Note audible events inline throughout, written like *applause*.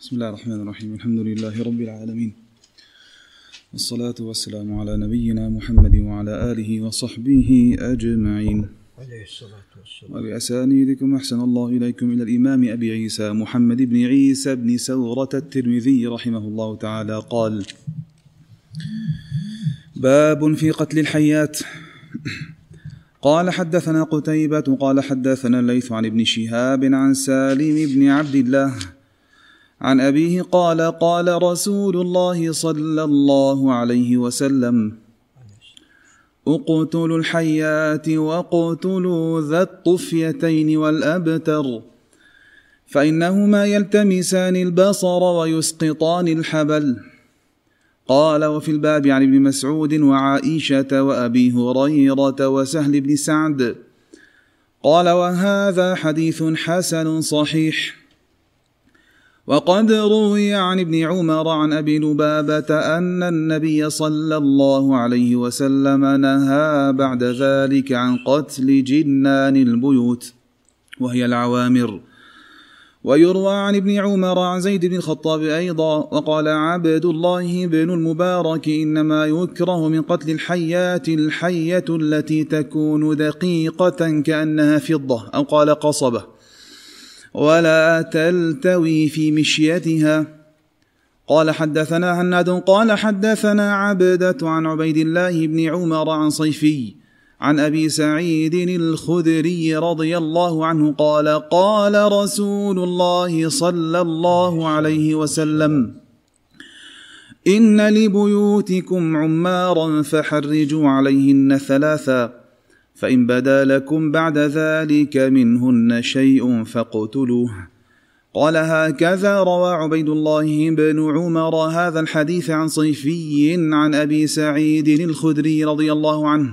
بسم الله الرحمن الرحيم. الحمد لله رب العالمين. والصلاة والسلام على نبينا محمد وعلى آله وصحبه أجمعين. عليه الصلاة والسلام. وبأسانيدكم أحسن الله إليكم إلى الإمام أبي عيسى محمد بن عيسى بن سورة الترمذي رحمه الله تعالى. قال باب في قتل الحيات. قال حدثنا قتيبة قال حدثنا الليث عن ابن شهاب عن سالم بن عبد الله عن أبيه قال قال رسول الله صلى الله عليه وسلم أقتلوا الحيات وأقتلوا ذا الطفيتين والأبتر فإنهما يلتمسان البصر ويسقطان الحبل. قال وفي الباب عن ابن مسعود وعائشة وأبي هريرة وسهل بن سعد. قال وهذا حديث حسن صحيح. وقد روي عن ابن عمر عن أبي لبابة أن النبي صلى الله عليه وسلم نهى بعد ذلك عن قتل جنان البيوت وهي العوامر. ويروى عن ابن عمر عن زيد بن الخطاب أيضا وقال عبد الله بن المبارك إنما يكره من قتل الحيات الحية التي تكون دقيقة كأنها فضة أو قال قصبة. ولا تلتوي في مشيتها. قال حدثنا هناد قال حدثنا عبدة عن عبيد الله بن عمر عن صيفي عن أبي سعيد الخدري رضي الله عنه قال قال رسول الله صلى الله عليه وسلم إن لبيوتكم عمارا فحرجوا عليهن ثلاثا. فإن بدا لكم بعد ذلك منهن شيء فاقتلوه. قال هكذا روى عبيد الله بن عمر هذا الحديث عن صيفي عن أبي سعيد الخدري رضي الله عنه.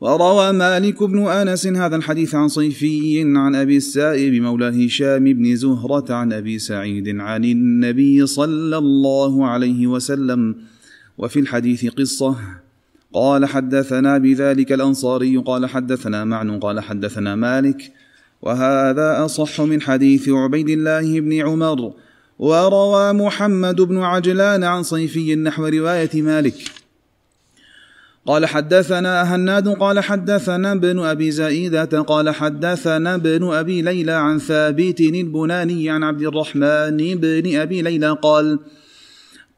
وروى مالك بن أنس هذا الحديث عن صيفي عن أبي السائب مولى هشام بن زهرة عن أبي سعيد عن النبي صلى الله عليه وسلم. وفي الحديث قصة قال حدثنا بذلك الأنصاري قال حدثنا معن قال حدثنا مالك. وهذا أصح من حديث عبيد الله بن عمر. وروى محمد بن عجلان عن صيفي نحو رواية مالك. قال حدثنا هناد قال حدثنا ابن أبي زائدة قال حدثنا ابن أبي ليلى عن ثابت البناني عن عبد الرحمن بن أبي ليلى قال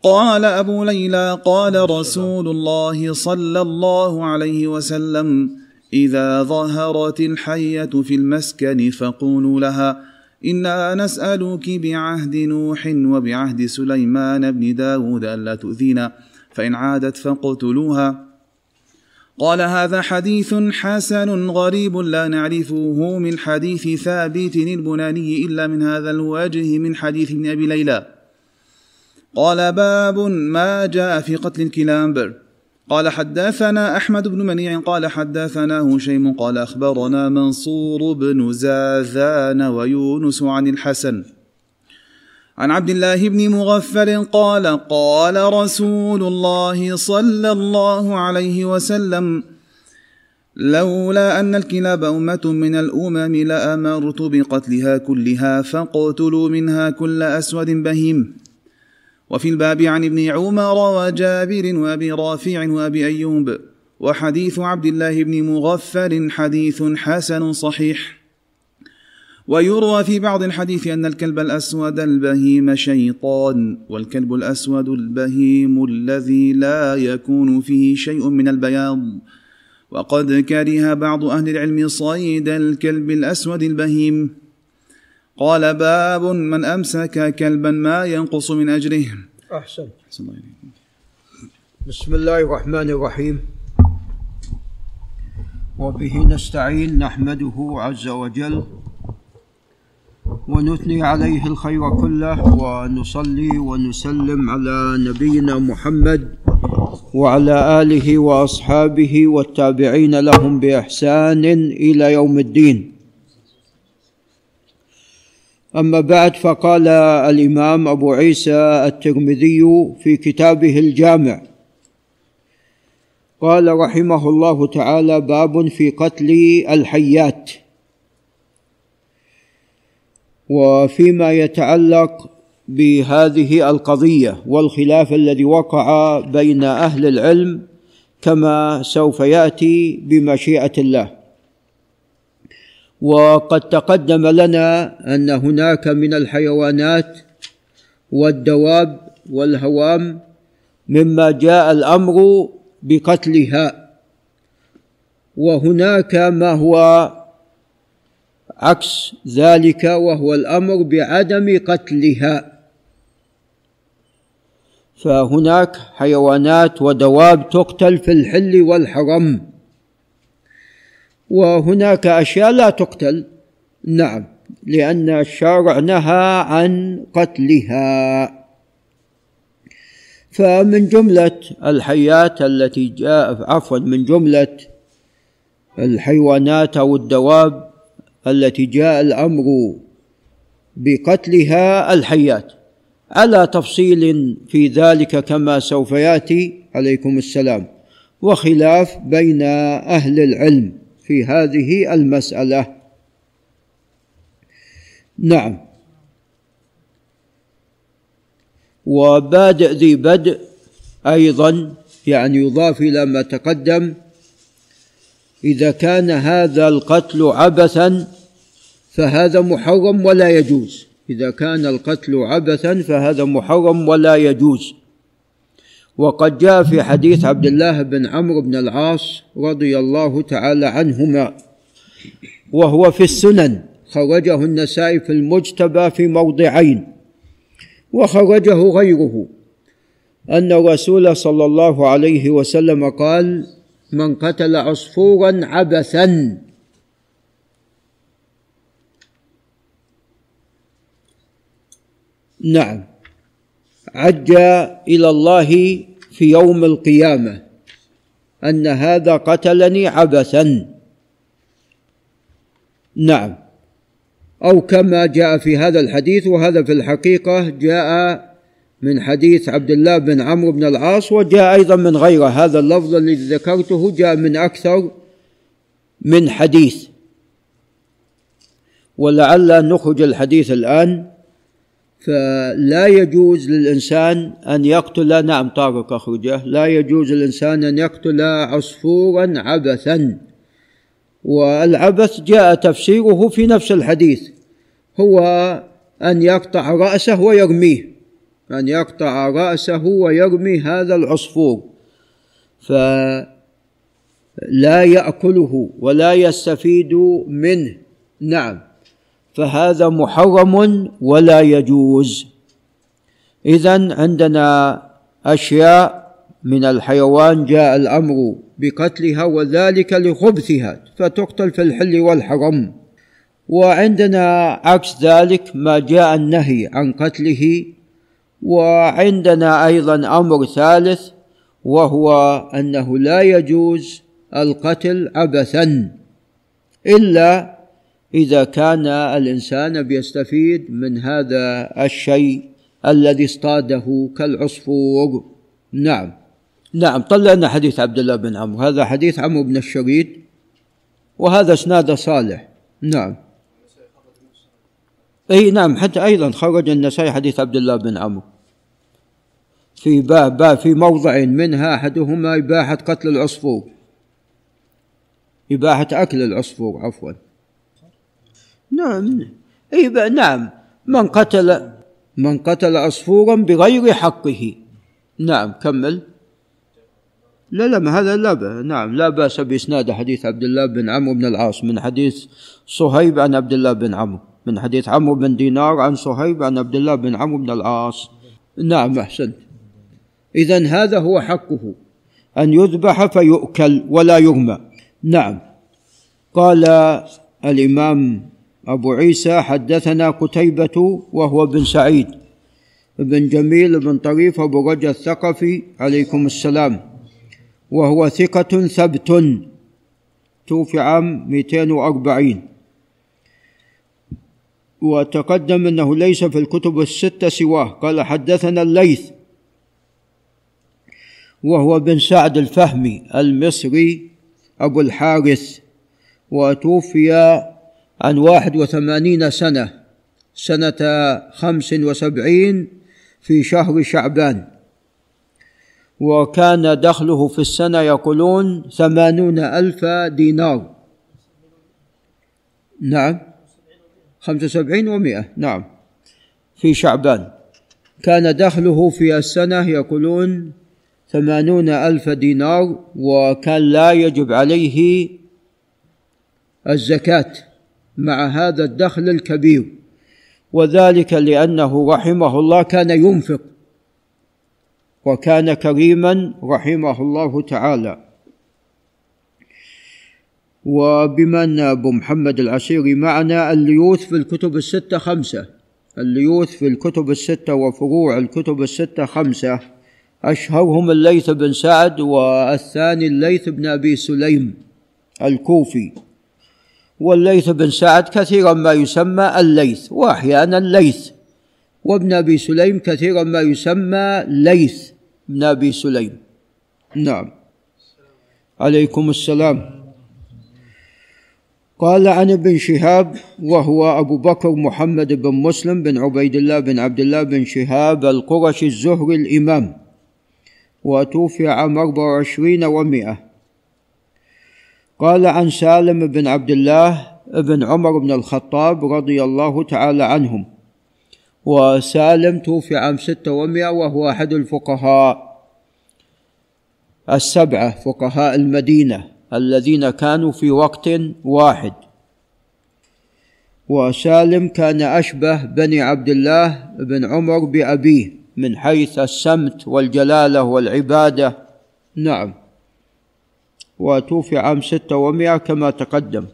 قال أبو ليلى قال رسول الله صلى الله عليه وسلم إذا ظهرت الحية في المسكن فقولوا لها إنا نسألك بعهد نوح وبعهد سليمان بن داود ألا تؤذينا فإن عادت فاقتلوها. قال هذا حديث حسن غريب لا نعرفه من حديث ثابت البناني إلا من هذا الوجه من حديث ابن أبي ليلى. قال باب ما جاء في قتل الكلاب. قال حدثنا أحمد بن منيع قال حدثنا هشيم قال أخبرنا منصور بن زاذان ويونس عن الحسن. عن عبد الله بن مغفل قال قال رسول الله صلى الله عليه وسلم لولا أن الكلاب أمة من الأمم لأمرت بقتلها كلها فاقتلوا منها كل أسود بهيم. وفي الباب عن ابن عمر وجابر وأبي رافع وأبي أيوب وحديث عبد الله بن مغفل حديث حسن صحيح. ويروى في بعض الحديث أن الكلب الأسود البهيم شيطان والكلب الأسود البهيم الذي لا يكون فيه شيء من البياض. وقد كره بعض أهل العلم صيد الكلب الأسود البهيم. قال باب من أمسك كلبا ما ينقص من أجره أحسن. أحسن الله إليكم. بسم الله الرحمن الرحيم. وبه نستعين نحمده عز وجل ونثني عليه الخير كله ونصلي ونسلم على نبينا محمد وعلى آله وأصحابه والتابعين لهم بإحسان إلى يوم الدين. أما بعد فقال الإمام أبو عيسى الترمذي في كتابه الجامع قال رحمه الله تعالى باب في قتل الحيات. وفيما يتعلق بهذه القضية والخلاف الذي وقع بين أهل العلم كما سوف يأتي بمشيئة الله. وقد تقدم لنا أن هناك من الحيوانات والدواب والهوام مما جاء الأمر بقتلها. وهناك ما هو عكس ذلك وهو الأمر بعدم قتلها. فهناك حيوانات ودواب تقتل في الحل والحرم. وهناك أشياء لا تقتل. نعم لأن الشارع نهى عن قتلها. فمن جملة الحيات التي جاء عفوا من جملة الحيوانات أو الدواب التي جاء الأمر بقتلها الحيات على تفصيل في ذلك كما سوف يأتي عليكم السلام. وخلاف بين أهل العلم. في هذه المسألة. نعم. وبادئ ذي بدء أيضا يعني يضاف إلى ما تقدم إذا كان هذا القتل عبثا فهذا محرم ولا يجوز. إذا كان القتل عبثا فهذا محرم ولا يجوز. وقد جاء في حديث عبد الله بن عمرو بن العاص رضي الله تعالى عنهما وهو في السنن خرجه النسائي في المجتبى في موضعين وخرجه غيره أن الرسول صلى الله عليه وسلم قال من قتل عصفورا عبثا نعم. عج إلى الله في يوم القيامة أن هذا قتلني عبثا. نعم. أو كما جاء في هذا الحديث وهذا في الحقيقة جاء من حديث عبد الله بن عمرو بن العاص وجاء أيضا من غيره هذا اللفظ الذي ذكرته جاء من أكثر من حديث. ولعل نخرج الحديث الآن. فلا يجوز للإنسان أن يقتل نعم طارق أخرجه. لا يجوز للإنسان أن يقتل عصفورا عبثا. والعبث جاء تفسيره في نفس الحديث. هو أن يقطع رأسه ويرميه أن يقطع رأسه ويرمي هذا العصفور. فلا يأكله ولا يستفيد منه. نعم. فهذا محرم ولا يجوز. إذا عندنا أشياء من الحيوان جاء الأمر بقتلها وذلك لخبثها فتقتل في الحل والحرم. وعندنا عكس ذلك ما جاء النهي عن قتله وعندنا أيضا أمر ثالث وهو أنه لا يجوز القتل عبثا إلا إذا كان الإنسان بيستفيد من هذا الشيء الذي اصطاده كالعصفور نعم. نعم طلعنا حديث عبد الله بن عمرو. هذا حديث عمرو بن الشريد وهذا إسناده صالح. نعم. إي نعم حتى أيضا خرج النسائي حديث عبد الله بن عمرو. في باب باب في موضع منها أحدهما إباحة قتل العصفور. إباحة أكل العصفور عفوا. نعم. اي نعم. من قتل من قتل عصفورا بغير حقه. نعم كمل. لا لا ما هذا لا نعم لا بأس بإسناد حديث عبد الله بن عمرو بن العاص من حديث صهيب عن عبد الله بن عمرو من حديث عمرو بن دينار عن صهيب عن عبد الله بن عمرو بن العاص. نعم أحسنت. إذا هذا هو حقه أن يذبح فيؤكل ولا يرمى نعم. قال الإمام أبو عيسى حدثنا قتيبة وهو بن سعيد بن جميل بن طريف أبو رجا الثقفي عليكم السلام. وهو ثقة ثبت توفي عام 240 وتقدم أنه ليس في الكتب الستة سواه. قال حدثنا الليث وهو بن سعد الفهمي المصري أبو الحارث وتوفي عن واحد وثمانين سنة سنة خمس وسبعين في شهر شعبان. وكان دخله في السنة يقولون ثمانون ألف دينار. نعم خمسة وسبعين ومائة نعم في شعبان. كان دخله في السنة يقولون ثمانون ألف دينار وكان لا يجب عليه الزكاة. مع هذا الدخل الكبير. وذلك لأنه رحمه الله كان ينفق. وكان كريما رحمه الله تعالى. وبما أن أبو محمد العسيري معنا الليوث في الكتب الستة خمسة. الليوث في الكتب الستة وفروع الكتب الستة خمسة. أشهرهم الليث بن سعد والثاني الليث بن أبي سليم الكوفي. والليث بن سعد كثيرا ما يسمى الليث وأحيانا الليث وابن أبي سليم كثيرا ما يسمى ليث بن أبي سليم. نعم. عليكم السلام. قال عن ابن شهاب وهو أبو بكر محمد بن مسلم بن عبيد الله بن عبد الله بن شهاب القرشي الزهري الإمام. وتوفي عام 24 ومئة قال عن سالم بن عبد الله بن عمر بن الخطاب رضي الله تعالى عنهم. وسالم توفي عام ستة ومئة وهو أحد الفقهاء السبعة فقهاء المدينة الذين كانوا في وقت واحد. وسالم كان أشبه بني عبد الله بن عمر بأبيه من حيث السمت والجلالة والعبادة. نعم. وتوفي عام ستة ومائة كما تقدم.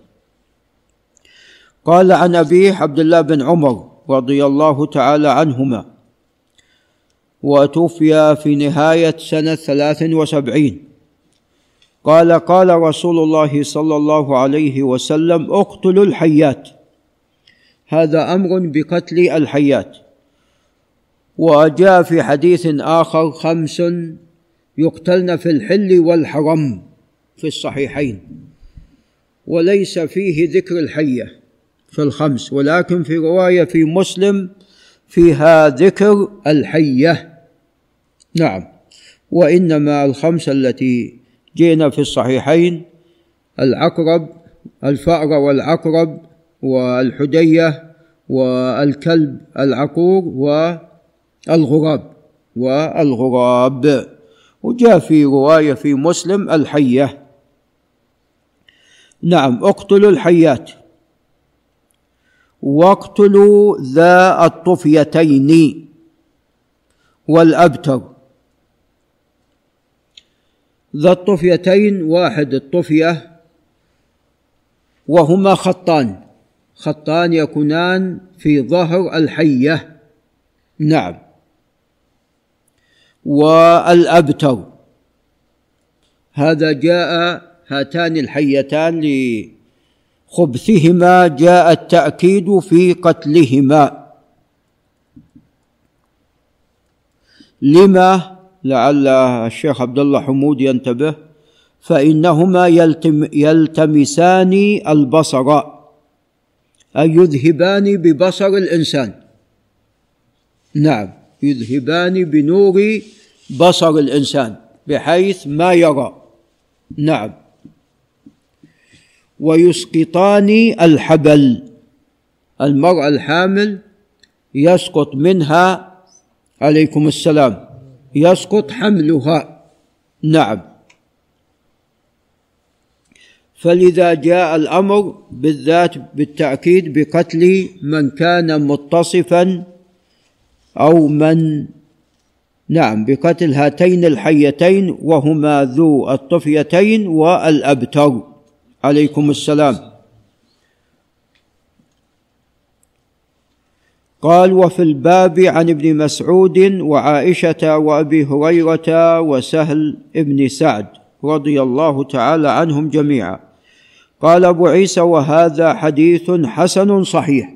قال عن أبيه عبد الله بن عمر رضي الله تعالى عنهما وتوفي في نهاية سنة ثلاث وسبعين. قال قال رسول الله صلى الله عليه وسلم اقتلوا الحيات هذا أمر بقتل الحيات. وجاء في حديث آخر خمس يقتلن في الحل والحرم. في الصحيحين وليس فيه ذكر الحية في الخمس ولكن في رواية في مسلم فيها ذكر الحية. نعم. وإنما الخمس التي جئنا في الصحيحين العقرب الفأر والعقرب والحدية والكلب العقور والغراب والغراب. وجاء في رواية في مسلم الحية. نعم اقتلوا الحيات. واقتلوا ذا الطفيتين والأبتر. ذا الطفيتين واحد الطفية وهما خطان. خطان يكونان في ظهر الحية. نعم. والأبتر. هذا جاء هاتان الحيتان لخبثهما جاء التأكيد في قتلهما. لما؟ لعل الشيخ عبد الله حمود ينتبه. فإنهما يلتم يلتمسان البصر. أي يذهبان ببصر الإنسان. نعم يذهبان بنور بصر الإنسان بحيث ما يرى. نعم. ويسقطان الحبل. المرأة الحامل يسقط منها عليكم السلام يسقط حملها. نعم. فلذا جاء الأمر بالذات بالتأكيد بقتل من كان متصفا أو من نعم بقتل هاتين الحيتين وهما ذو الطفيتين والأبتر. عليكم السلام. قال وفي الباب عن ابن مسعود وعائشة وأبي هريرة وسهل ابن سعد رضي الله تعالى عنهم جميعا. قال أبو عيسى وهذا حديث حسن صحيح.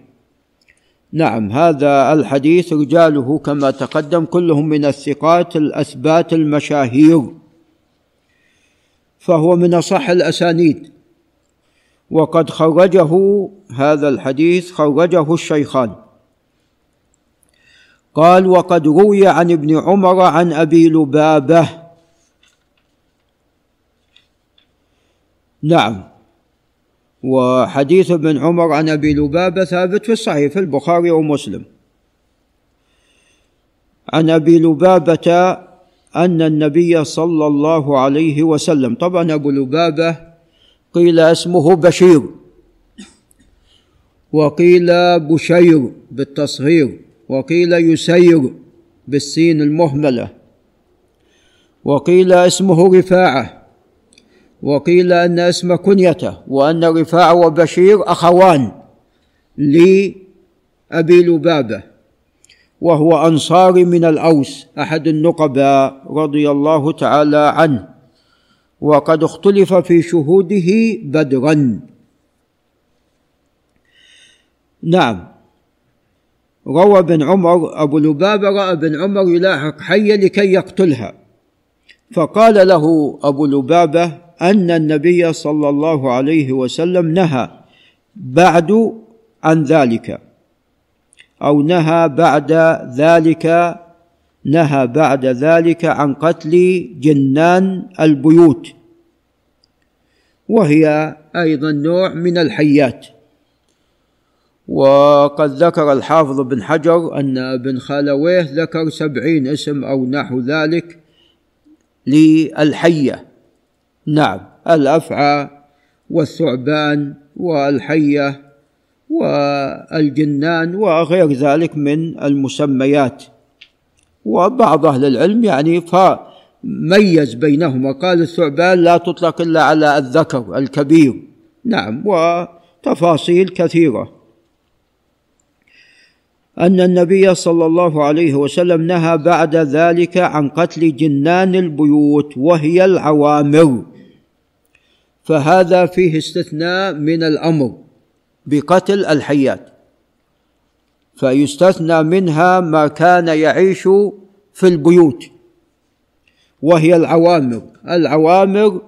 نعم هذا الحديث رجاله كما تقدم كلهم من الثقات الأثبات المشاهير فهو من أصح الأسانيد. وقد خرجه هذا الحديث خرجه الشيخان. قال وقد روي عن ابن عمر عن أبي لبابة. نعم. وحديث ابن عمر عن أبي لبابة ثابت في الصحيح في البخاري ومسلم. عن أبي لبابة أن النبي صلى الله عليه وسلم طبعا أبو لبابة قيل اسمه بشير. وقيل بشير بالتصغير. وقيل يسير بالسين المهملة. وقيل اسمه رفاعة. وقيل أن اسم كنيته. وأن رفاعة وبشير أخوان لابي لبابة. وهو أنصاري من الأوس أحد النقباء رضي الله تعالى عنه. وقد اختلف في شهوده بدرا. نعم. روى ابن عمر أبو لبابة رأى ابن عمر يلاحق حية لكي يقتلها. فقال له أبو لبابة أن النبي صلى الله عليه وسلم نهى بعد عن ذلك أو نهى بعد ذلك نهى بعد ذلك عن قتل جنان البيوت. وهي أيضا نوع من الحيات. وقد ذكر الحافظ بن حجر أن ابن خالويه ذكر سبعين اسم أو نحو ذلك للحية. نعم الأفعى والثعبان والحية والجنان وغير ذلك من المسميات. وبعض أهل العلم يعني فميز بينهما قال الثعبان لا تطلق إلا على الذكر الكبير. نعم وتفاصيل كثيرة. أن النبي صلى الله عليه وسلم نهى بعد ذلك عن قتل جنان البيوت وهي العوامر. فهذا فيه استثناء من الأمر بقتل الحيات. فيستثنى منها ما كان يعيش في البيوت وهي العوامر. العوامر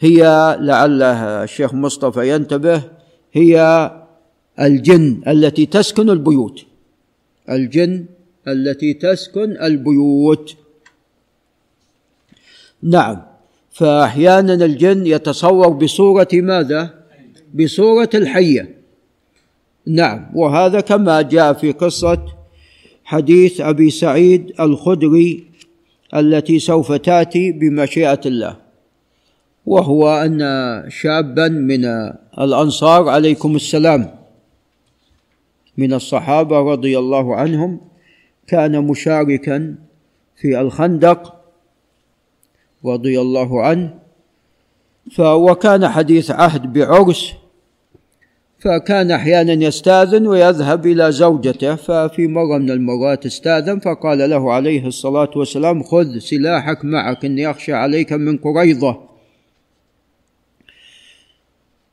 هي لعل الشيخ مصطفى ينتبه هي الجن التي تسكن البيوت. الجن التي تسكن البيوت. نعم فاحيانا الجن يتصور بصورة ماذا؟ بصورة الحية. نعم. وهذا كما جاء في قصة حديث أبي سعيد الخدري التي سوف تأتي بمشيئة الله وهو أن شابا من الأنصار عليكم السلام من الصحابة رضي الله عنهم كان مشاركا في الخندق رضي الله عنه وكان حديث عهد بعرس فكان أحيانا يستأذن ويذهب إلى زوجته ففي مرة من المرات استأذن فقال له عليه الصلاة والسلام خذ سلاحك معك إني أخشى عليك من قريضه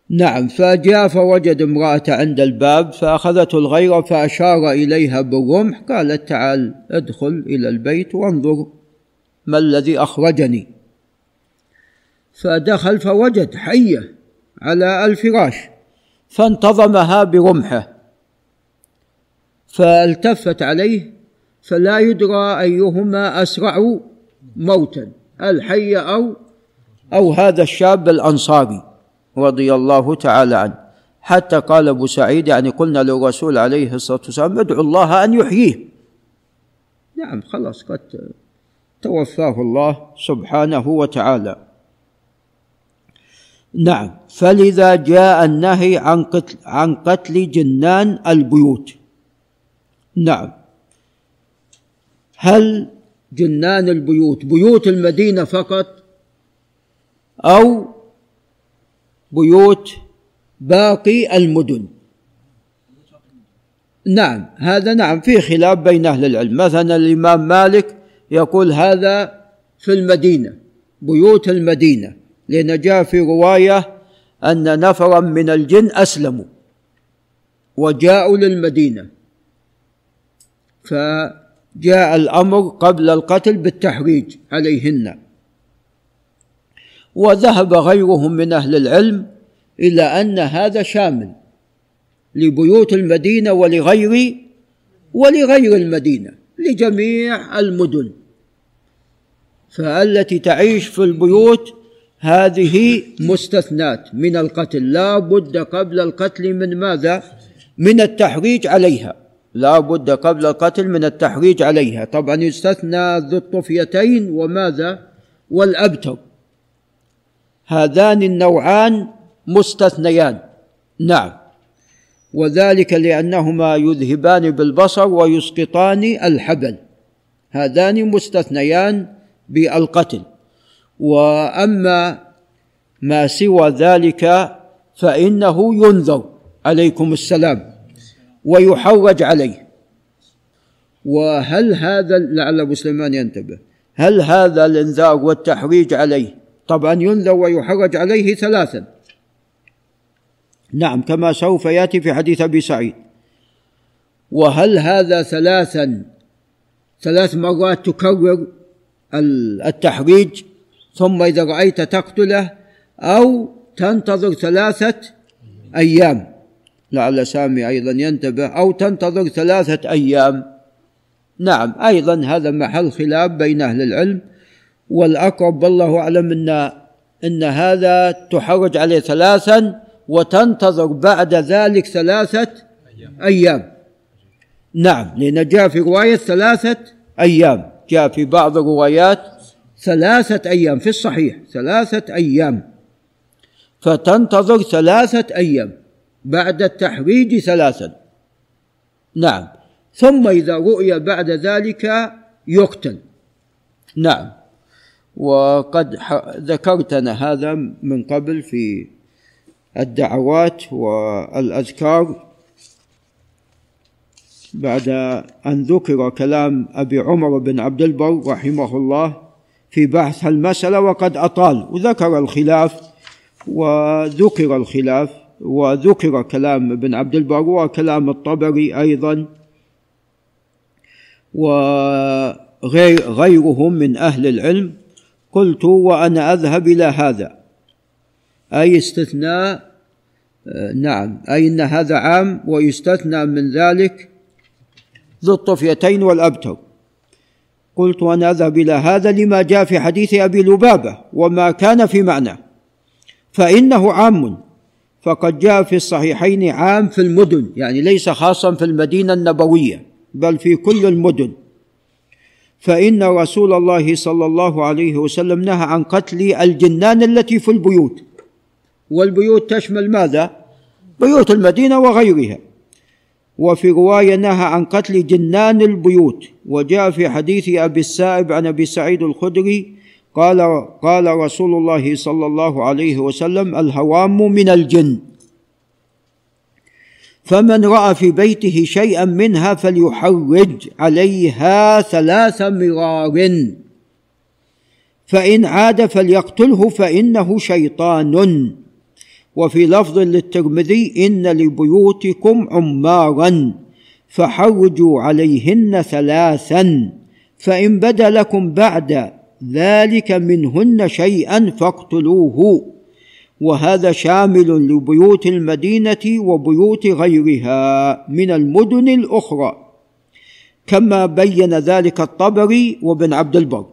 نعم فجاء فوجد امرأة عند الباب فأخذته الغيرة فأشار إليها بالرمح قالت تعال ادخل إلى البيت وانظر ما الذي أخرجني. فدخل فوجد حية على الفراش. فانتظمها برمحه. فالتفت عليه فلا يدرى أيهما أسرع موتا الحية أو أو هذا الشاب الأنصاري رضي الله تعالى عنه. حتى قال أبو سعيد يعني قلنا للرسول عليه الصلاة والسلام ادعو الله أن يحييه. نعم خلاص قد توفاه الله سبحانه وتعالى. نعم. فلذا جاء النهي عن قتل عن قتل جنان البيوت. نعم. هل جنان البيوت بيوت المدينة فقط؟ أو بيوت باقي المدن؟ نعم. هذا نعم في خلاف بين أهل العلم. مثلا الإمام مالك يقول هذا في المدينة بيوت المدينة. لأن جاء في رواية أن نفرا من الجن أسلموا وجاءوا للمدينة. فجاء الأمر قبل القتل بالتحريج عليهن. وذهب غيرهم من أهل العلم إلى أن هذا شامل لبيوت المدينة ولغير ولغير المدينة لجميع المدن. فالتي تعيش في البيوت هذه *coughs* مستثنات من القتل. لا بد قبل القتل من ماذا؟ من التحريج عليها. لا بد قبل القتل من التحريج عليها. طبعا يستثنى ذو الطفيتين وماذا؟ والأبتر. هذان النوعان مستثنيان. نعم. وذلك لأنهما يذهبان بالبصر ويسقطان الحبل. هذان مستثنيان بالقتل. وأما ما سوى ذلك فإنه ينذر عليكم السلام ويحوج عليه. وهل هذا لعل أبو سليمان ينتبه. هل هذا الإنذار والتحريج عليه؟ طبعا ينذر ويحرج عليه ثلاثا. نعم كما سوف يأتي في حديث أبي سعيد. وهل هذا ثلاثا ثلاث مرات تكرر التحريج ثم إذا رأيت تقتله أو تنتظر ثلاثة أيام. لعل سامي أيضا ينتبه أو تنتظر ثلاثة أيام. نعم أيضا هذا محل خلاف بين أهل العلم والأقرب والله أعلم إن إن هذا تحرج عليه ثلاثا وتنتظر بعد ذلك ثلاثة أيام. نعم لأن جاء في رواية ثلاثة أيام جاء في بعض الروايات ثلاثة أيام في الصحيح ثلاثة أيام. فتنتظر ثلاثة أيام بعد التحريج ثلاثا. نعم. ثم إذا رؤي بعد ذلك يقتل. نعم. وقد ذكرتنا هذا من قبل في الدعوات والأذكار. بعد أن ذكر كلام أبي عمر بن عبد البر رحمه الله في بحث المسألة وقد أطال. وذكر الخلاف وذكر الخلاف وذكر كلام ابن عبد البر وكلام الطبري أيضا وغير غيرهم من أهل العلم. قلت وأنا أذهب إلى هذا. أي استثناء؟ نعم. أي إن هذا عام ويستثنى من ذلك ذو الطفيتين والأبتر. قلت وأنا أذهب إلى هذا لما جاء في حديث أبي لبابة وما كان في معنى فإنه عام فقد جاء في الصحيحين عام في المدن يعني ليس خاصا في المدينة النبوية بل في كل المدن. فإن رسول الله صلى الله عليه وسلم نهى عن قتل الجنان التي في البيوت والبيوت تشمل ماذا؟ بيوت المدينة وغيرها. وفي رواية نهى عن قتل جنان البيوت وجاء في حديث أبي السائب عن أبي سعيد الخدري قال قال رسول الله صلى الله عليه وسلم الهوام من الجن. فمن رأى في بيته شيئا منها فليحرج عليها ثلاث مرار. فإن عاد فليقتله فإنه شيطان. وفي لفظ للترمذي إن لبيوتكم عمارا فحرجوا عليهن ثلاثا فإن بدا لكم بعد ذلك منهن شيئا فاقتلوه. وهذا شامل لبيوت المدينة وبيوت غيرها من المدن الأخرى. كما بين ذلك الطبري وابن عبد البر.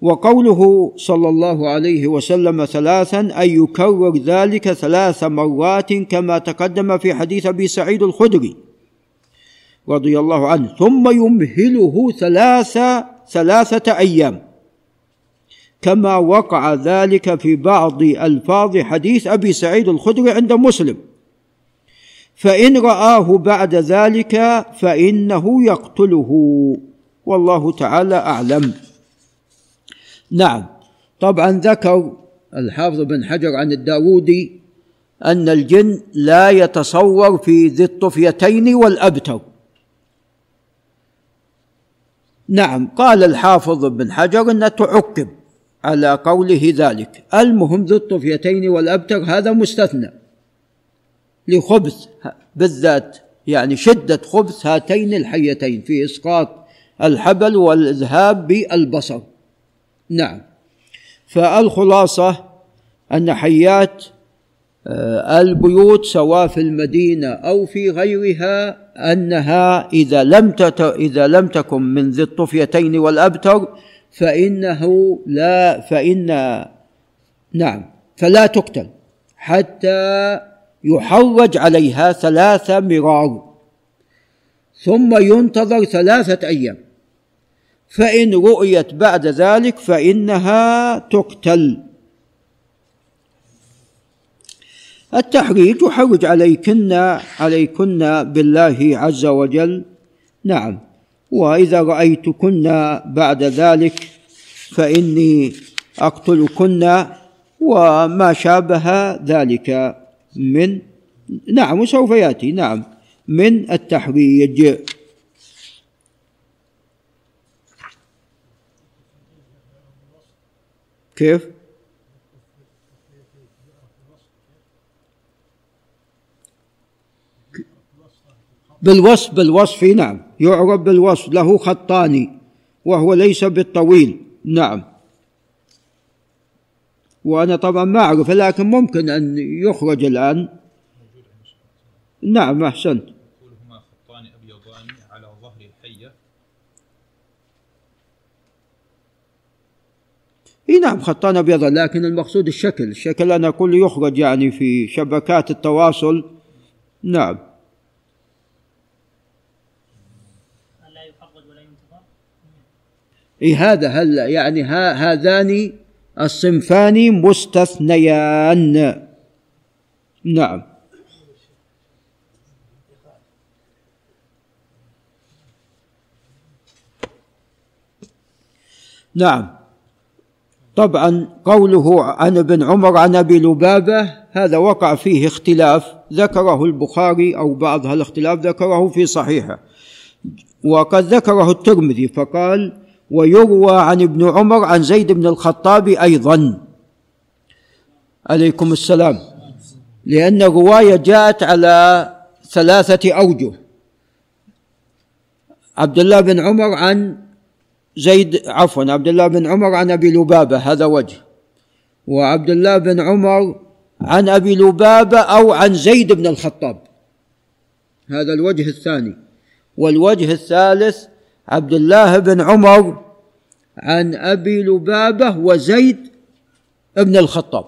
وقوله صلى الله عليه وسلم ثلاثا أن يكرر ذلك ثلاث مرات كما تقدم في حديث أبي سعيد الخدري رضي الله عنه. ثم يمهله ثلاث ثلاثة أيام. كما وقع ذلك في بعض ألفاظ حديث أبي سعيد الخدري عند مسلم. فإن رآه بعد ذلك فإنه يقتله. والله تعالى أعلم. نعم. طبعا ذكر الحافظ بن حجر عن الداودي أن الجن لا يتصور في ذي الطفيتين والأبتر. نعم قال الحافظ بن حجر انها تعقب على قوله ذلك. المهم ذو الطفيتين والأبتر هذا مستثنى لخبث بالذات يعني شدة خبث هاتين الحيتين في إسقاط الحبل والإذهاب بالبصر. نعم. فالخلاصة أن حيات آه، البيوت سواء في المدينة أو في غيرها أنها إذا لم إذا لم تكن من ذي الطفيتين والأبتر فإنه لا فإن نعم فلا تقتل حتى يحرج عليها ثلاث مرار ثم ينتظر ثلاثة أيام. فإن رؤيت بعد ذلك فإنها تقتل. التحريج يحرج عليكن عليكن بالله عز وجل. نعم. وإذا رأيتكن بعد ذلك فإني أقتلكن وما شابه ذلك من نعم وسوف يأتي. نعم. من التحريج. كيف؟ بالوصف بالوصف نعم. يعرب بالوصف له خطان وهو ليس بالطويل. نعم. وأنا طبعا ما أعرف لكن ممكن أن يخرج الآن. نعم أحسنت هما خطان أبيضان على ظهر الحية إي نعم خطان ابيضان لكن المقصود الشكل. الشكل أنا أقول يخرج يعني في شبكات التواصل. نعم. إيه هذا هل يعني ها هذان الصنفان مستثنيان. نعم. نعم. طبعا قوله عن ابن عمر عن أبي لبابة هذا وقع فيه اختلاف ذكره البخاري أو بعض هالاختلاف ذكره في صحيحه. وقد ذكره الترمذي فقال ويروى عن ابن عمر عن زيد بن الخطاب أيضا. عليكم السلام. لأن الرواية جاءت على ثلاثة أوجه. عبد الله بن عمر عن زيد عفوا عبد الله بن عمر عن أبي لبابة هذا وجه. وعبد الله بن عمر عن أبي لبابة أو عن زيد بن الخطاب. هذا الوجه الثاني. والوجه الثالث عبد الله بن عمر عن أبي لبابة وزيد بن الخطاب.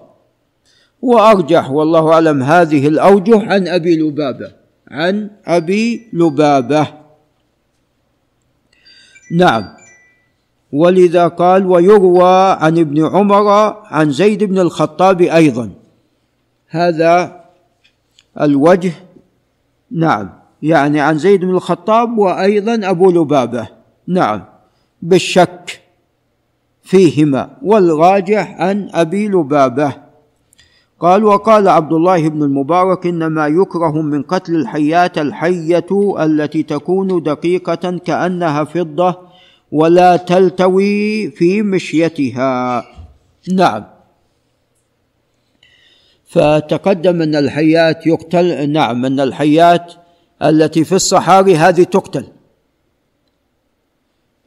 وأرجح والله أعلم هذه الأوجه عن أبي لبابة. عن أبي لبابة. نعم. ولذا قال ويروى عن ابن عمر عن زيد بن الخطاب أيضا. هذا الوجه نعم يعني عن زيد بن الخطاب وأيضا أبو لبابة نعم بالشك فيهما والراجح عن أبي لبابة. قال وقال عبد الله بن المبارك إنما يكره من قتل الحيات الحية التي تكون دقيقة كأنها فضة ولا تلتوي في مشيتها. نعم. فتقدم أن الحيات يقتل نعم أن الحيات التي في الصحاري هذه تقتل.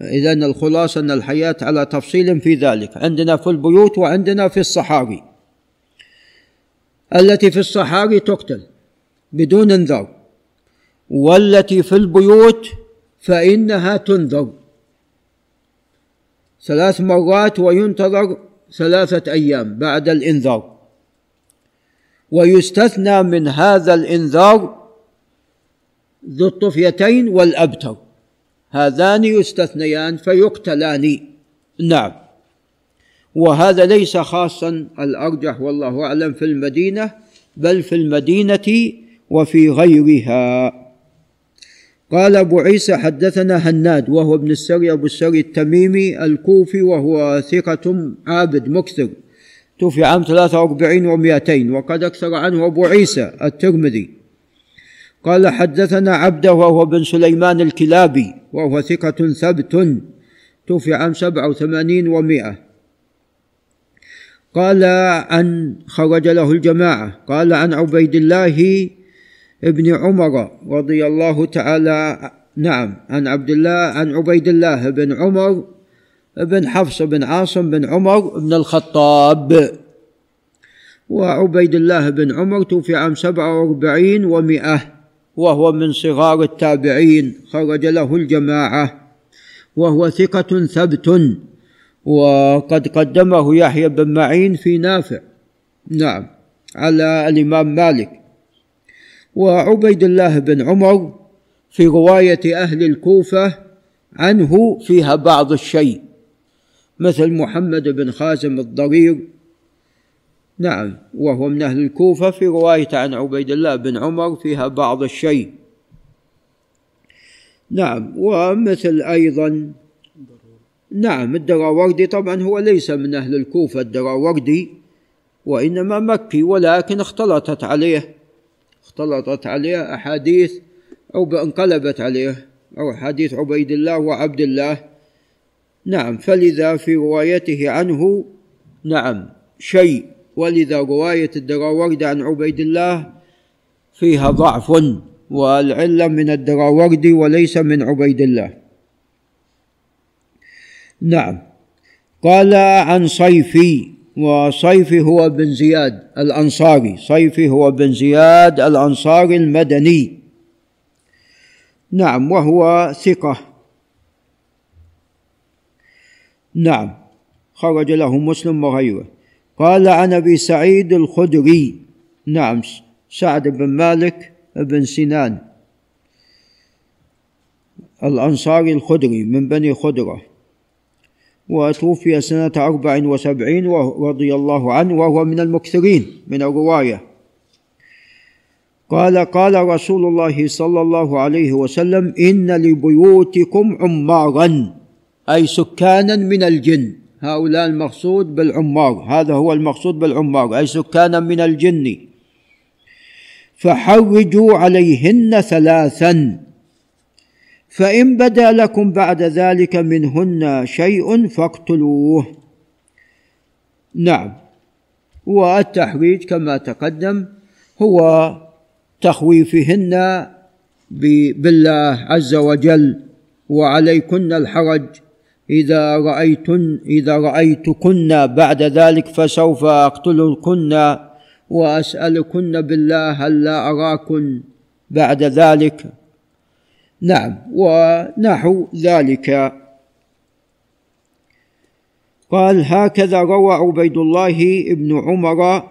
إذا الخلاصة أن الحياة على تفصيل في ذلك عندنا في البيوت وعندنا في الصحاري التي في الصحاري تقتل بدون انذار والتي في البيوت فإنها تنذر. ثلاث مرات وينتظر ثلاثة أيام بعد الإنذار. ويستثنى من هذا الإنذار ذو الطفيتين والأبتر. هذان يستثنيان فيقتلان. نعم. وهذا ليس خاصا الأرجح والله أعلم في المدينة بل في المدينة وفي غيرها. قال أبو عيسى حدثنا هناد وهو ابن السري أبو السري التميمي الكوفي وهو ثقة عابد مكثر. توفي عام 43 و200 وقد أكثر عنه أبو عيسى الترمذي. قال حدثنا عبده وهو بن سليمان الكلابي وهو ثقة ثبت. توفي عام سبعة وثمانين ومائة قال عن خرج له الجماعة. قال عن عبيد الله ابن عمر رضي الله تعالى نعم عن عبد الله عن عبيد الله بن عمر بن حفص بن عاصم بن عمر بن الخطاب. وعبيد الله بن عمر توفي عام سبعة وأربعين ومائة وهو من صغار التابعين خرج له الجماعة وهو ثقة ثبت وقد قدمه يحيى بن معين في نافع. نعم على الإمام مالك. وعبيد الله بن عمر في رواية أهل الكوفة عنه فيها بعض الشيء مثل محمد بن خازم الضرير. نعم وهو من أهل الكوفة في رواية عن عبيد الله بن عمر فيها بعض الشيء. نعم ومثل أيضا نعم الدراوردي طبعا هو ليس من أهل الكوفة الدراوردي وإنما مكي ولكن اختلطت عليه. اختلطت عليه أحاديث أو انقلبت عليه أو أحاديث عبيد الله وعبد الله. نعم فلذا في روايته عنه نعم شيء. ولذا رواية الدراورد عن عبيد الله فيها ضعف والعلة من الدراوردي وليس من عبيد الله. نعم. قال عن صيفي وصيفي هو بن زياد الأنصاري. صيفي هو بن زياد الأنصاري المدني. نعم وهو ثقة. نعم خرج له مسلم وغيره. قال عن أبي سعيد الخدري. نعم سعد بن مالك بن سنان الأنصاري الخدري من بني خدرة. وتوفي سنة أربع وسبعين رضي الله عنه وهو من المكثرين من الرواية. قال قال رسول الله صلى الله عليه وسلم إن لبيوتكم عمارا أي سكانا من الجن. هؤلاء المقصود بالعمار. هذا هو المقصود بالعمار أي سكانا من الجن. فحرجوا عليهن ثلاثا. فإن بدا لكم بعد ذلك منهن شيء فاقتلوه. نعم. والتحريج كما تقدم هو تخويفهن بالله عز وجل وعليكن الحرج. إذا رأيتن إذا رأيتكن بعد ذلك فسوف أقتلكن وأسألكن بالله هل لا أراكن بعد ذلك. نعم ونحو ذلك. قال هكذا روى عبيد الله بن عمر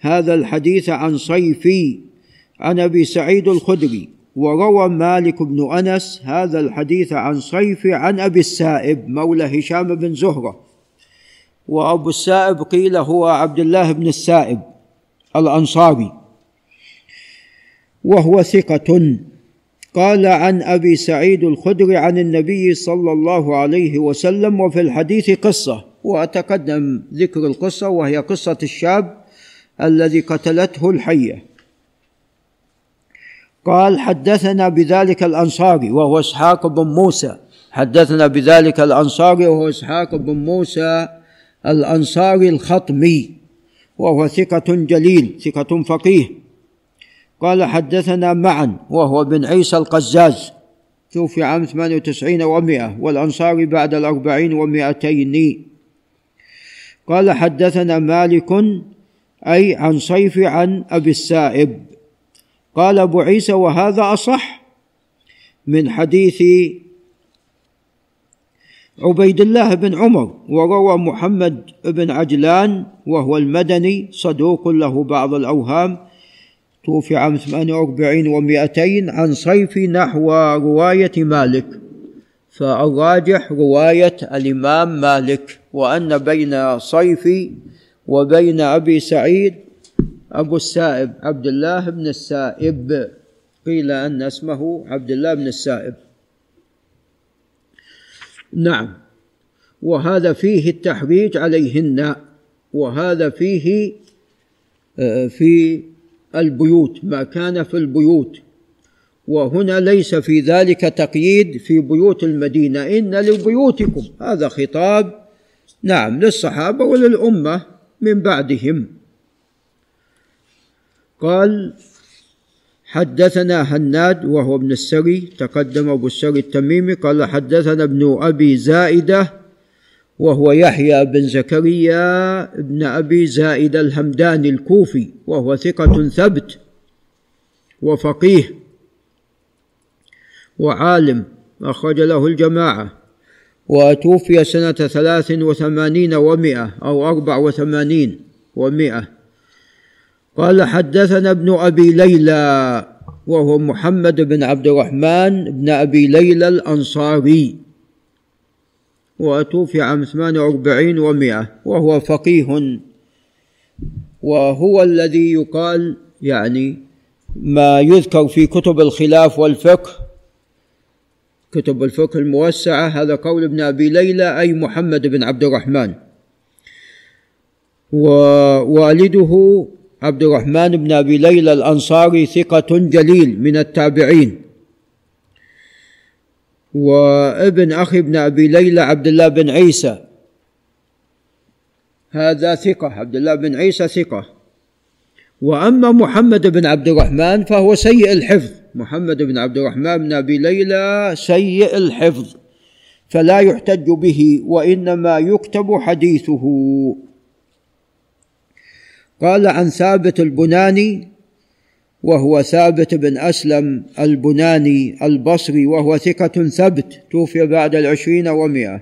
هذا الحديث عن صيفي عن أبي سعيد الخدري وروى مالك بن أنس هذا الحديث عن صيف عن أبي السائب مولى هشام بن زهرة. وأبو السائب قيل هو عبد الله بن السائب الأنصاري وهو ثقة. قال عن أبي سعيد الخدري عن النبي صلى الله عليه وسلم وفي الحديث قصة وأتقدم ذكر القصة وهي قصة الشاب الذي قتلته الحية. قال حدثنا بذلك الأنصاري وهو إسحاق بن موسى. حدثنا بذلك الأنصاري وهو إسحاق بن موسى الأنصاري الخطمي وهو ثقة جليل ثقة فقيه. قال حدثنا معا وهو بن عيسى القزاز. توفي عام 98 ومائة والأنصاري بعد الأربعين ومائتين. قال حدثنا مالك أي عن صيف عن أبي السائب. قال أبو عيسى وهذا أصح من حديث عبيد الله بن عمر وروى محمد بن عجلان وهو المدني صدوق له بعض الأوهام. توفي عام 48 و200 عن صيف نحو رواية مالك. فالراجح رواية الإمام مالك وأن بين صيف وبين أبي سعيد أبو السائب عبد الله بن السائب. قيل أن اسمه عبد الله بن السائب. نعم. وهذا فيه التحريج عليهن وهذا فيه آه، في البيوت ما كان في البيوت. وهنا ليس في ذلك تقييد في بيوت المدينة إن لبيوتكم. هذا خطاب نعم للصحابة وللأمة من بعدهم. قال حدثنا هناد وهو ابن السري تقدم أبو السري التميمي قال حدثنا ابن أبي زائدة وهو يحيى بن زكريا ابن أبي زائده الهمداني الكوفي وهو ثقة ثبت وفقيه وعالم أخرج له الجماعة وتوفي سنة ثلاث وثمانين ومائة أو أربع وثمانين ومائة قال حدثنا ابن أبي ليلى وهو محمد بن عبد الرحمن بن أبي ليلى الأنصاري. وتوفي عام 48 ومائة وهو فقيه. وهو الذي يقال يعني ما يذكر في كتب الخلاف والفقه كتب الفقه الموسعة هذا قول ابن أبي ليلى أي محمد بن عبد الرحمن. ووالده عبد الرحمن بن أبي ليلى الأنصاري ثقة جليل من التابعين. وابن أخي ابن أبي ليلى عبد الله بن عيسى. هذا ثقة عبد الله بن عيسى ثقة. وأما محمد بن عبد الرحمن فهو سيء الحفظ. محمد بن عبد الرحمن بن أبي ليلى سيء الحفظ فلا يحتج به وإنما يكتب حديثه. قال عن ثابت البناني وهو ثابت بن أسلم البناني البصري وهو ثقة ثبت توفي بعد العشرين ومائة.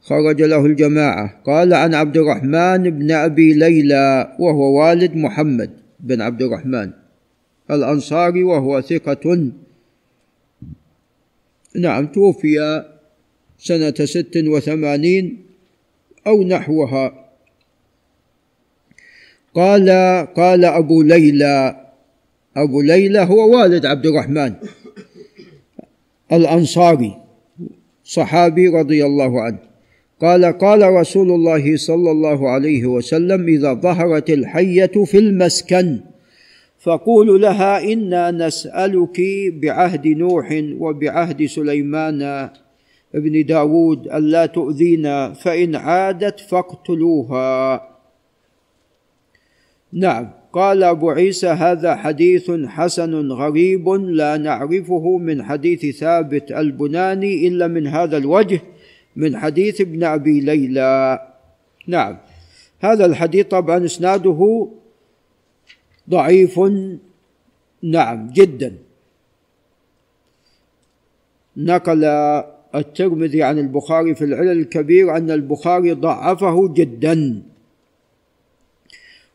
خرج له الجماعة. قال عن عبد الرحمن بن أبي ليلى وهو والد محمد بن عبد الرحمن الأنصاري وهو ثقة. نعم توفي سنة ست وثمانين أو نحوها. قال قال أبو ليلى أبو ليلى هو والد عبد الرحمن الأنصاري صحابي رضي الله عنه. قال قال رسول الله صلى الله عليه وسلم إذا ظهرت الحية في المسكن فقولوا لها إنا نسألك بعهد نوح وبعهد سليمان ابن داود ألا تؤذينا فإن عادت فاقتلوها. نعم. قال أبو عيسى هذا حديث حسن غريب لا نعرفه من حديث ثابت البناني إلا من هذا الوجه من حديث ابن أبي ليلى. نعم. هذا الحديث طبعا إسناده ضعيف. نعم جدا. نقل الترمذي عن البخاري في العلل الكبير أن البخاري ضعفه جدا.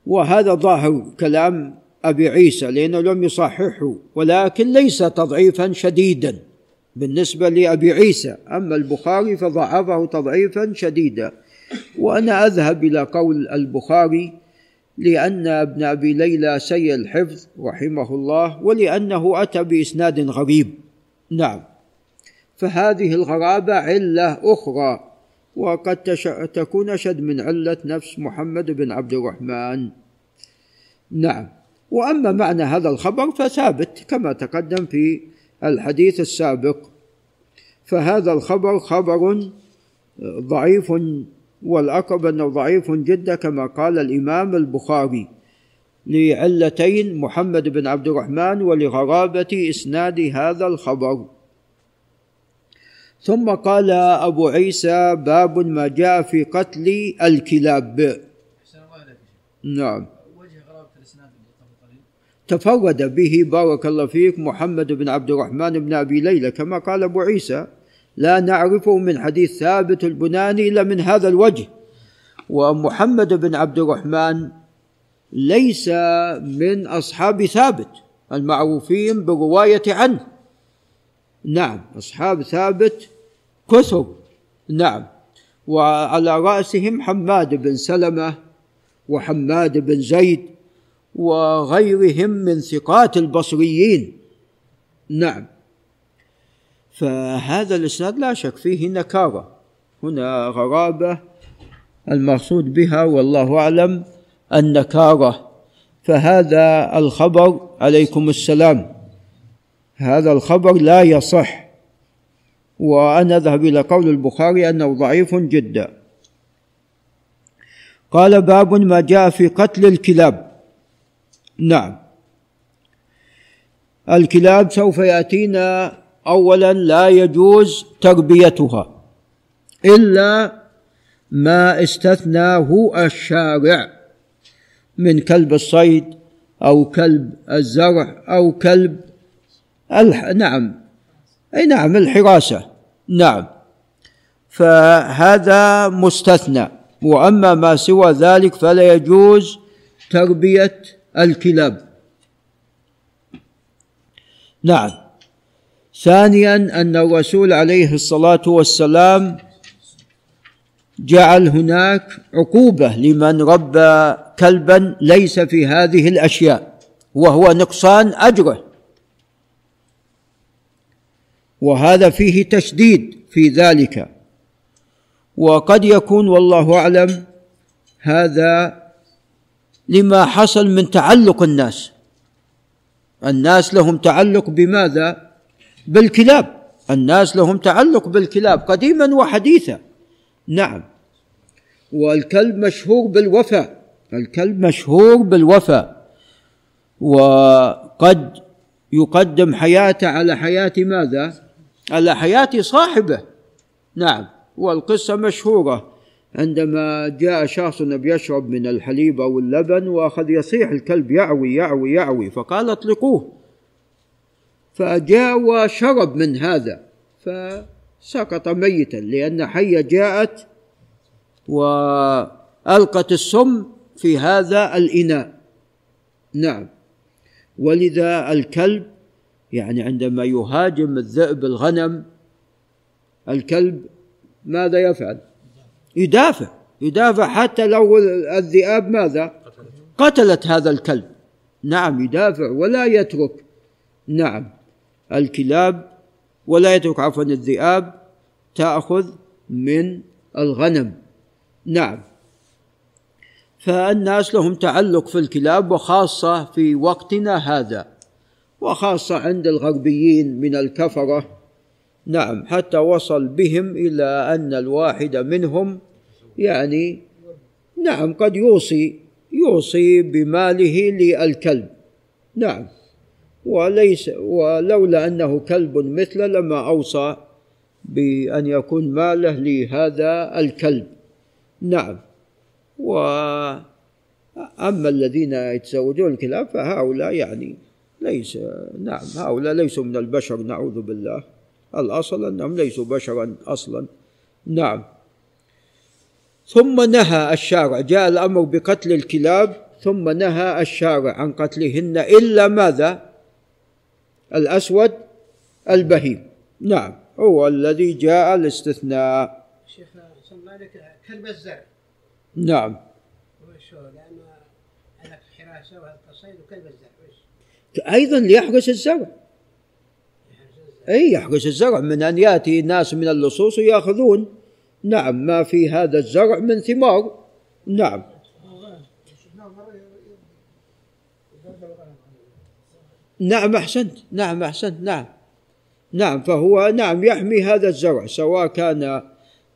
وهذا ظاهر كلام أبي عيسى لأنه لم يصححه ولكن ليس تضعيفا شديدا بالنسبة لأبي عيسى. أما البخاري فضعفه تضعيفا شديدا. وأنا أذهب إلى قول البخاري لأن ابن أبي ليلى سيء الحفظ رحمه الله ولأنه أتى بإسناد غريب. نعم. فهذه الغرابة علة أخرى. وقد تكون أشد من علة نفس محمد بن عبد الرحمن. نعم. وأما معنى هذا الخبر فثابت كما تقدم في الحديث السابق. فهذا الخبر خبر ضعيف والأقرب أنه ضعيف جدا كما قال الإمام البخاري لعلتين محمد بن عبد الرحمن ولغرابة إسناد هذا الخبر. ثم قال أبو عيسى باب ما جاء في قتل الكلاب. نعم. تفرد به بارك الله فيك محمد بن عبد الرحمن بن أبي ليلى كما قال أبو عيسى لا نعرفه من حديث ثابت البناني إلا من هذا الوجه ومحمد بن عبد الرحمن ليس من أصحاب ثابت المعروفين بالرواية عنه. نعم أصحاب ثابت كثر نعم. وعلى رأسهم حماد بن سلمة وحماد بن زيد وغيرهم من ثقات البصريين. نعم. فهذا الإسناد لا شك فيه نكارة. هنا غرابة المقصود بها والله أعلم النكارة. فهذا الخبر عليكم السلام. هذا الخبر لا يصح. وأنا أذهب إلى قول البخاري أنه ضعيف جدا. قال باب ما جاء في قتل الكلاب. نعم. الكلاب سوف يأتينا اولا لا يجوز تربيتها إلا ما استثناه الشارع من كلب الصيد أو كلب الزرع أو كلب الح... نعم. أي نعم الحراسة. نعم. فهذا مستثنى. وأما ما سوى ذلك فلا يجوز تربية الكلاب. نعم. ثانيا أن الرسول عليه الصلاة والسلام جعل هناك عقوبة لمن ربى كلبا ليس في هذه الأشياء وهو نقصان أجره. وهذا فيه تشديد في ذلك. وقد يكون والله أعلم هذا لما حصل من تعلق الناس. الناس لهم تعلق بماذا؟ بالكلاب. الناس لهم تعلق بالكلاب قديما وحديثا. نعم. والكلب مشهور بالوفاء. الكلب مشهور بالوفاء. وقد يقدم حياته على حياة ماذا؟ على حياة صاحبه. نعم والقصة مشهورة. عندما جاء شخص بيشرب من الحليب أو اللبن وأخذ يصيح الكلب يعوي يعوي يعوي فقال اطلقوه. فجاء وشرب من هذا فسقط ميتا لأن حية جاءت وألقت السم في هذا الإناء. نعم ولذا الكلب يعني عندما يهاجم الذئب الغنم الكلب ماذا يفعل؟ يدافع يدافع حتى لو الذئاب ماذا؟ قتلت هذا الكلب. نعم يدافع ولا يترك. نعم الكلاب ولا يترك عفوا الذئاب تأخذ من الغنم. نعم فالناس لهم تعلق في الكلاب وخاصة في وقتنا هذا. وخاصة عند الغربيين من الكفرة. نعم حتى وصل بهم إلى أن الواحد منهم يعني نعم قد يوصي يوصي بماله للكلب. نعم وليس ولولا أنه كلب مثله لما أوصى بأن يكون ماله لهذا الكلب. نعم واما الذين يتزوجون الكلاب فهؤلاء يعني ليس نعم هؤلاء ليسوا من البشر نعوذ بالله. الأصل أنهم ليسوا بشرا أصلا. نعم. ثم نهى الشارع جاء الأمر بقتل الكلاب ثم نهى الشارع عن قتلهن إلا ماذا؟ الأسود البهيم. نعم هو الذي جاء الاستثناء. شيخ لك كلب الزرع. نعم. لأن أنا في حراسة وهالقصيد وكلب الزرع. أيضا ليحرس الزرع. إي يحرس الزرع. من أن يأتي ناس من اللصوص ويأخذون. نعم ما في هذا الزرع من ثمار. نعم. نعم أحسنت. نعم أحسنت. نعم. نعم فهو نعم يحمي هذا الزرع سواء كان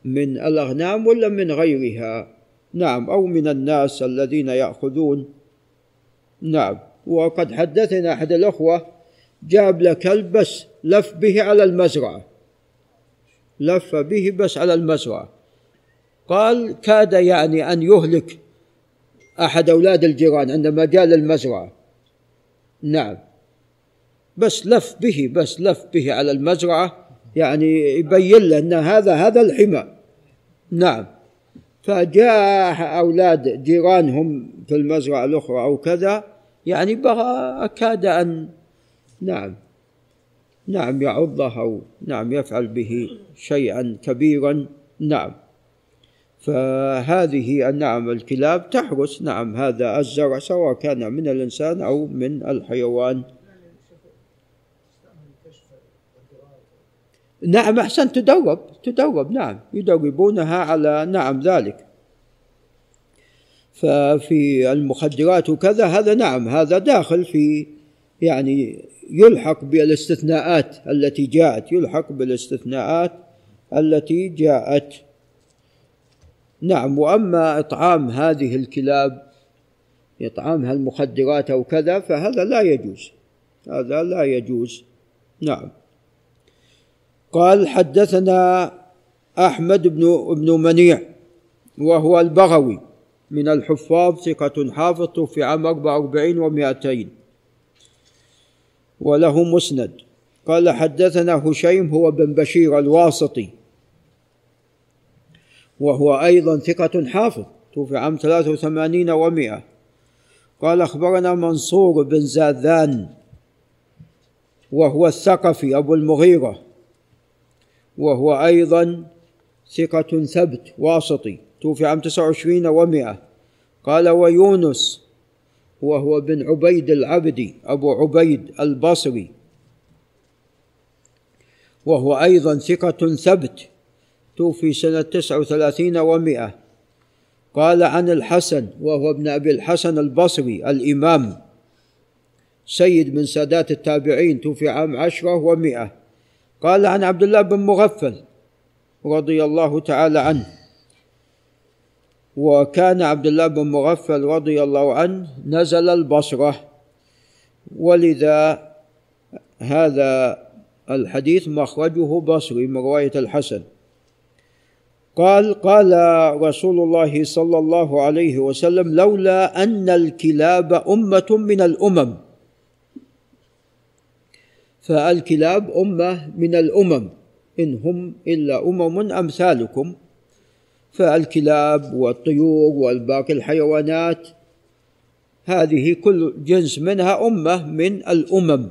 من الأغنام ولا من غيرها. نعم أو من الناس الذين يأخذون. نعم. وقد حدثنا أحد الأخوة جاب له كلب بس لف به على المزرعة. لف به بس على المزرعة. قال كاد يعني أن يهلك أحد أولاد الجيران عندما جاء للمزرعة نعم. بس لف به بس لف به على المزرعة يعني يبين له أن هذا هذا الحمى. نعم. فجاء أولاد جيرانهم في المزرعة الأخرى أو كذا يعني بغى كاد أن نعم نعم يعضه أو نعم يفعل به شيئا كبيرا نعم. فهذه النعم الكلاب تحرس نعم هذا الزرع سواء كان من الإنسان أو من الحيوان. نعم أحسن تدرب تدرب نعم يدربونها على نعم ذلك. ففي المخدرات وكذا هذا نعم هذا داخل في يعني يلحق بالاستثناءات التي جاءت يلحق بالاستثناءات التي جاءت. نعم وأما إطعام هذه الكلاب اطعامها المخدرات أو كذا فهذا لا يجوز هذا لا يجوز. نعم. قال حدثنا أحمد بن بن منيع وهو البغوي. من الحفاظ ثقة حافظ توفي عام 44 و200 وله مسند. قال حدثنا هشيم هو بن بشير الواسطي وهو أيضا ثقة حافظ توفي عام 83 و100 قال أخبرنا منصور بن زاذان وهو الثقفي أبو المغيرة وهو أيضا ثقة ثبت واسطي. توفي عام 29 و100 قال ويونس وهو بن عبيد العبدي أبو عبيد البصري. وهو أيضا ثقة ثبت توفي سنة تسعة وثلاثين ومائة. قال عن الحسن وهو ابن أبي الحسن البصري الإمام سيد من سادات التابعين توفي عام عشرة ومائة. قال عن عبد الله بن مغفل رضي الله تعالى عنه. وكان عبد الله بن مغفل رضي الله عنه نزل البصرة. ولذا هذا الحديث مخرجه بصري من رواية الحسن. قال قال رسول الله صلى الله عليه وسلم لولا أن الكلاب أمة من الأمم. فالكلاب أمة من الأمم. إن هم إلا أمم أمثالكم. فالكلاب والطيور والباقي الحيوانات هذه كل جنس منها أمة من الأمم.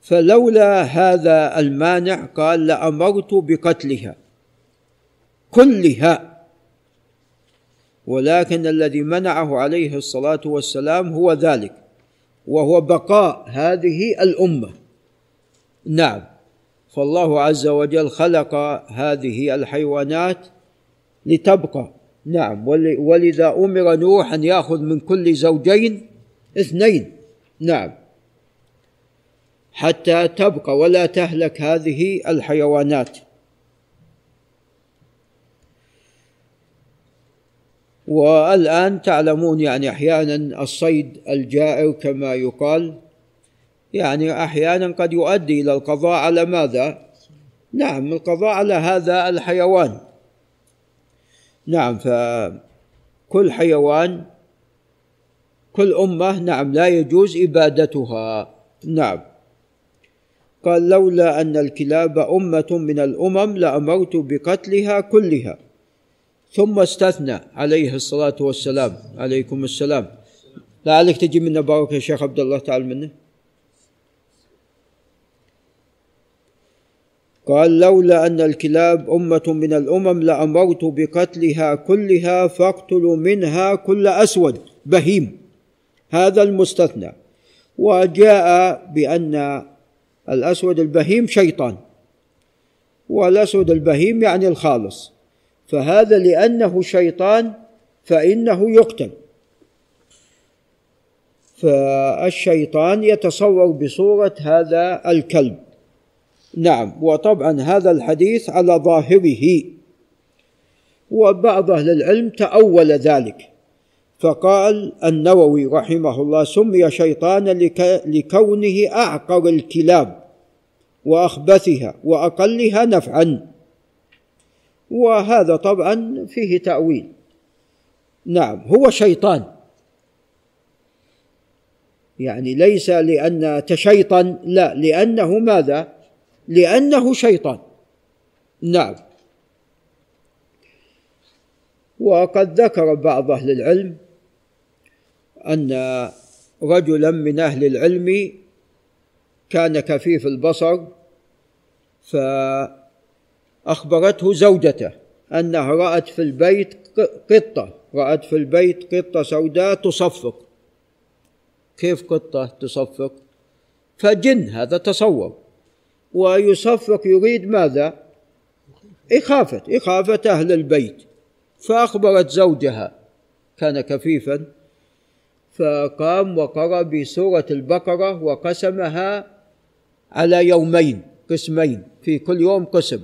فلولا هذا المانع قال لأمرت بقتلها كلها. ولكن الذي منعه عليه الصلاة والسلام هو ذلك وهو بقاء هذه الأمة. نعم. فالله عز وجل خلق هذه الحيوانات لتبقى. نعم ولذا أمر نوح أن يأخذ من كل زوجين اثنين. نعم. حتى تبقى ولا تهلك هذه الحيوانات. والآن تعلمون يعني أحيانا الصيد الجائر كما يقال يعني أحيانا قد يؤدي إلى القضاء على ماذا؟ نعم القضاء على هذا الحيوان. نعم فكل حيوان كل أمة نعم لا يجوز إبادتها. نعم. قال لولا أن الكلاب أمة من الأمم لأمرت بقتلها كلها. ثم استثنى عليه الصلاة والسلام. عليكم السلام. لعلك تجي منا بارك يا شيخ عبد الله تعال منه قال لولا أن الكلاب أمة من الأمم لأمرت بقتلها كلها فاقتلوا منها كل أسود بهيم. هذا المستثنى. وجاء بأن الأسود البهيم شيطان. والأسود البهيم يعني الخالص. فهذا لأنه شيطان فإنه يقتل. فالشيطان يتصور بصورة هذا الكلب. نعم وطبعا هذا الحديث على ظاهره. وبعض أهل العلم تأول ذلك فقال النووي رحمه الله سمي شيطانا لكونه أعقر الكلاب وأخبثها وأقلها نفعا. وهذا طبعا فيه تأويل. نعم هو شيطان. يعني ليس لأن تشيطن لا لأنه ماذا؟ لأنه شيطان. نعم. وقد ذكر بعض أهل العلم أن رجلا من أهل العلم كان كفيف البصر فأخبرته زوجته أنها رأت في البيت قطة رأت في البيت قطة سوداء تصفق. كيف قطة تصفق؟ فجن هذا تصور ويصفق يريد ماذا؟ إخافة إخافة أهل البيت. فأخبرت زوجها كان كفيفا فقام وقرأ بسورة البقرة وقسمها على يومين قسمين في كل يوم قسم.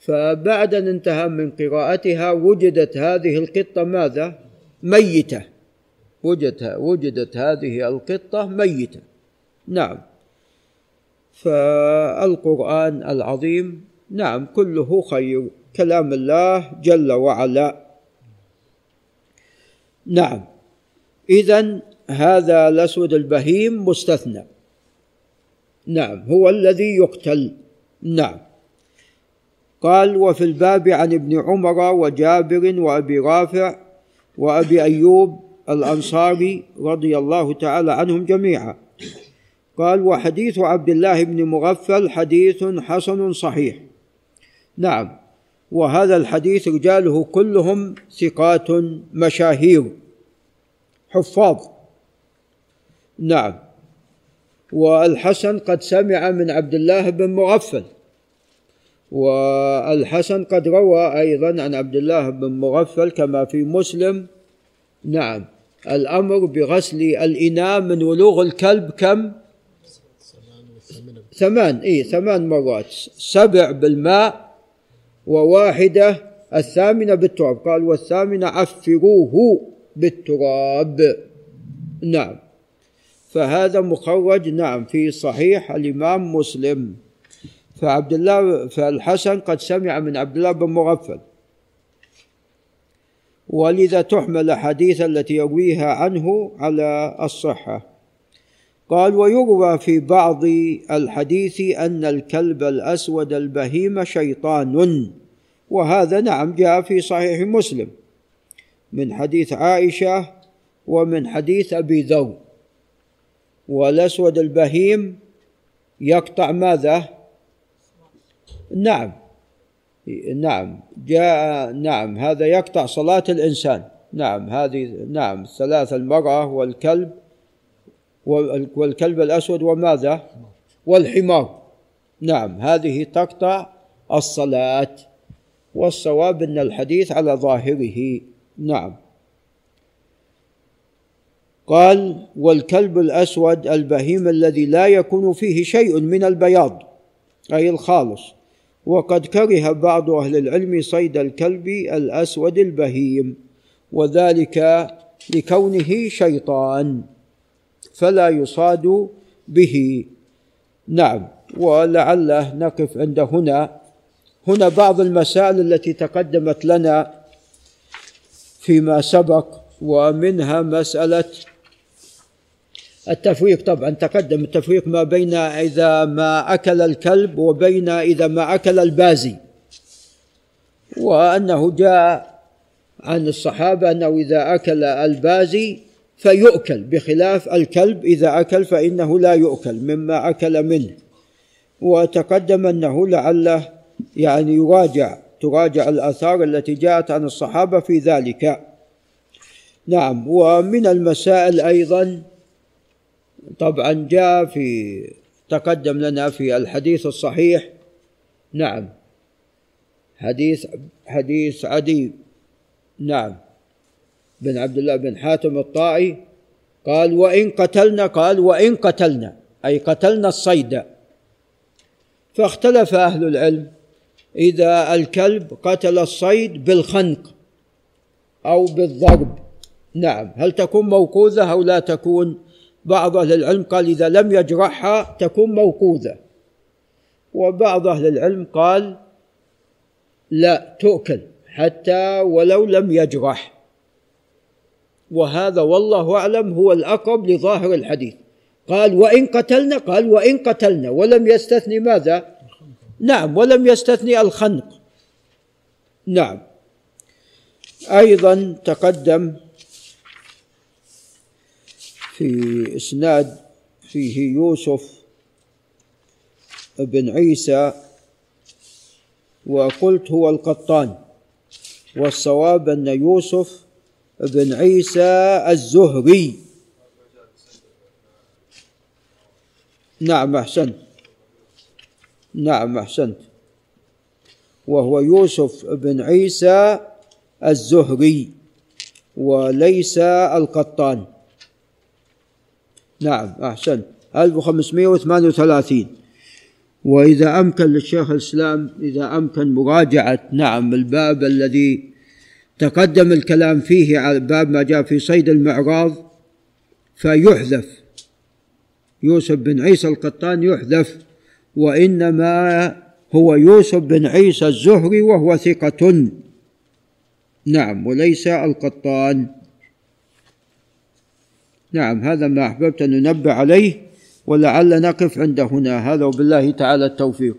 فبعد أن انتهى من قراءتها وجدت هذه القطة ماذا؟ ميتة. وجدت وجدت هذه القطة ميتة. نعم. فالقرآن العظيم نعم كله خير. كلام الله جل وعلا. نعم. اذا هذا الأسود البهيم مستثنى. نعم هو الذي يقتل. نعم. قال وفي الباب عن ابن عمر وجابر وأبي رافع وأبي أيوب الأنصاري رضي الله تعالى عنهم جميعا. قال وحديث عبد الله بن مغفل حديث حسن صحيح. نعم وهذا الحديث رجاله كلهم ثقات مشاهير حفاظ. نعم والحسن قد سمع من عبد الله بن مغفل والحسن قد روى أيضا عن عبد الله بن مغفل كما في مسلم. نعم الأمر بغسل الإناء من ولوغ الكلب كم؟ ثمان اي ثمان مرات. سبع بالماء وواحدة الثامنة بالتراب. قال والثامنة عفروه بالتراب. نعم. فهذا مخرج نعم في صحيح الإمام مسلم. فعبد الله فالحسن قد سمع من عبد الله بن مغفل. ولذا تحمل الاحاديث التي يرويها عنه على الصحة. قال ويروى في بعض الحديث أن الكلب الأسود البهيم شيطان. وهذا نعم جاء في صحيح مسلم. من حديث عائشة ومن حديث أبي ذر. والأسود البهيم يقطع ماذا؟ نعم. نعم. جاء نعم. هذا يقطع صلاة الإنسان. نعم. هذه نعم. ثلاث المرأة والكلب والكلب الأسود وماذا؟ والحمار. نعم هذه تقطع الصلاة والصواب أن الحديث على ظاهره. نعم. قال والكلب الأسود البهيم الذي لا يكون فيه شيء من البياض أي الخالص. وقد كره بعض أهل العلم صيد الكلب الأسود البهيم وذلك لكونه شيطان. فلا يصاد به. نعم. ولعله نقف عند هنا. هنا بعض المسائل التي تقدمت لنا فيما سبق ومنها مسألة التفريق طبعا تقدم التفريق ما بين إذا ما أكل الكلب وبين إذا ما أكل البازي. وأنه جاء عن الصحابة أنه إذا أكل البازي فيؤكل بخلاف الكلب إذا أكل فإنه لا يؤكل مما أكل منه. وتقدم أنه لعله يعني يراجع تراجع الآثار التي جاءت عن الصحابة في ذلك. نعم ومن المسائل أيضا طبعا جاء في تقدم لنا في الحديث الصحيح. نعم حديث حديث عدي. نعم. بن عبد الله بن حاتم الطائي قال وإن قتلنا قال وإن قتلنا أي قتلنا الصيد. فاختلف أهل العلم إذا الكلب قتل الصيد بالخنق أو بالضرب. نعم. هل تكون موقوذة أو لا تكون؟ بعض أهل العلم قال إذا لم يجرحها تكون موقوذة. وبعض أهل العلم قال لا تؤكل حتى ولو لم يجرح. وهذا والله أعلم هو الأقرب لظاهر الحديث. قال وإن قتلنا قال وإن قتلنا ولم يستثني ماذا؟ نعم ولم يستثني الخنق. نعم. أيضا تقدم في إسناد فيه يوسف بن عيسى وقلت هو القطان والصواب أن يوسف بن عيسى الزهري. نعم أحسنت. نعم أحسنت. وهو يوسف بن عيسى الزهري وليس القطان. نعم أحسن 1538 وإذا أمكن للشيخ الإسلام إذا أمكن مراجعة نعم الباب الذي تقدم الكلام فيه على باب ما جاء في صيد المعراض فيحذف. يوسف بن عيسى القطان يحذف وإنما هو يوسف بن عيسى الزهري وهو ثقة. نعم وليس القطان. نعم هذا ما أحببت أن ننبه عليه ولعل نقف عند هنا. هذا وبالله تعالى التوفيق.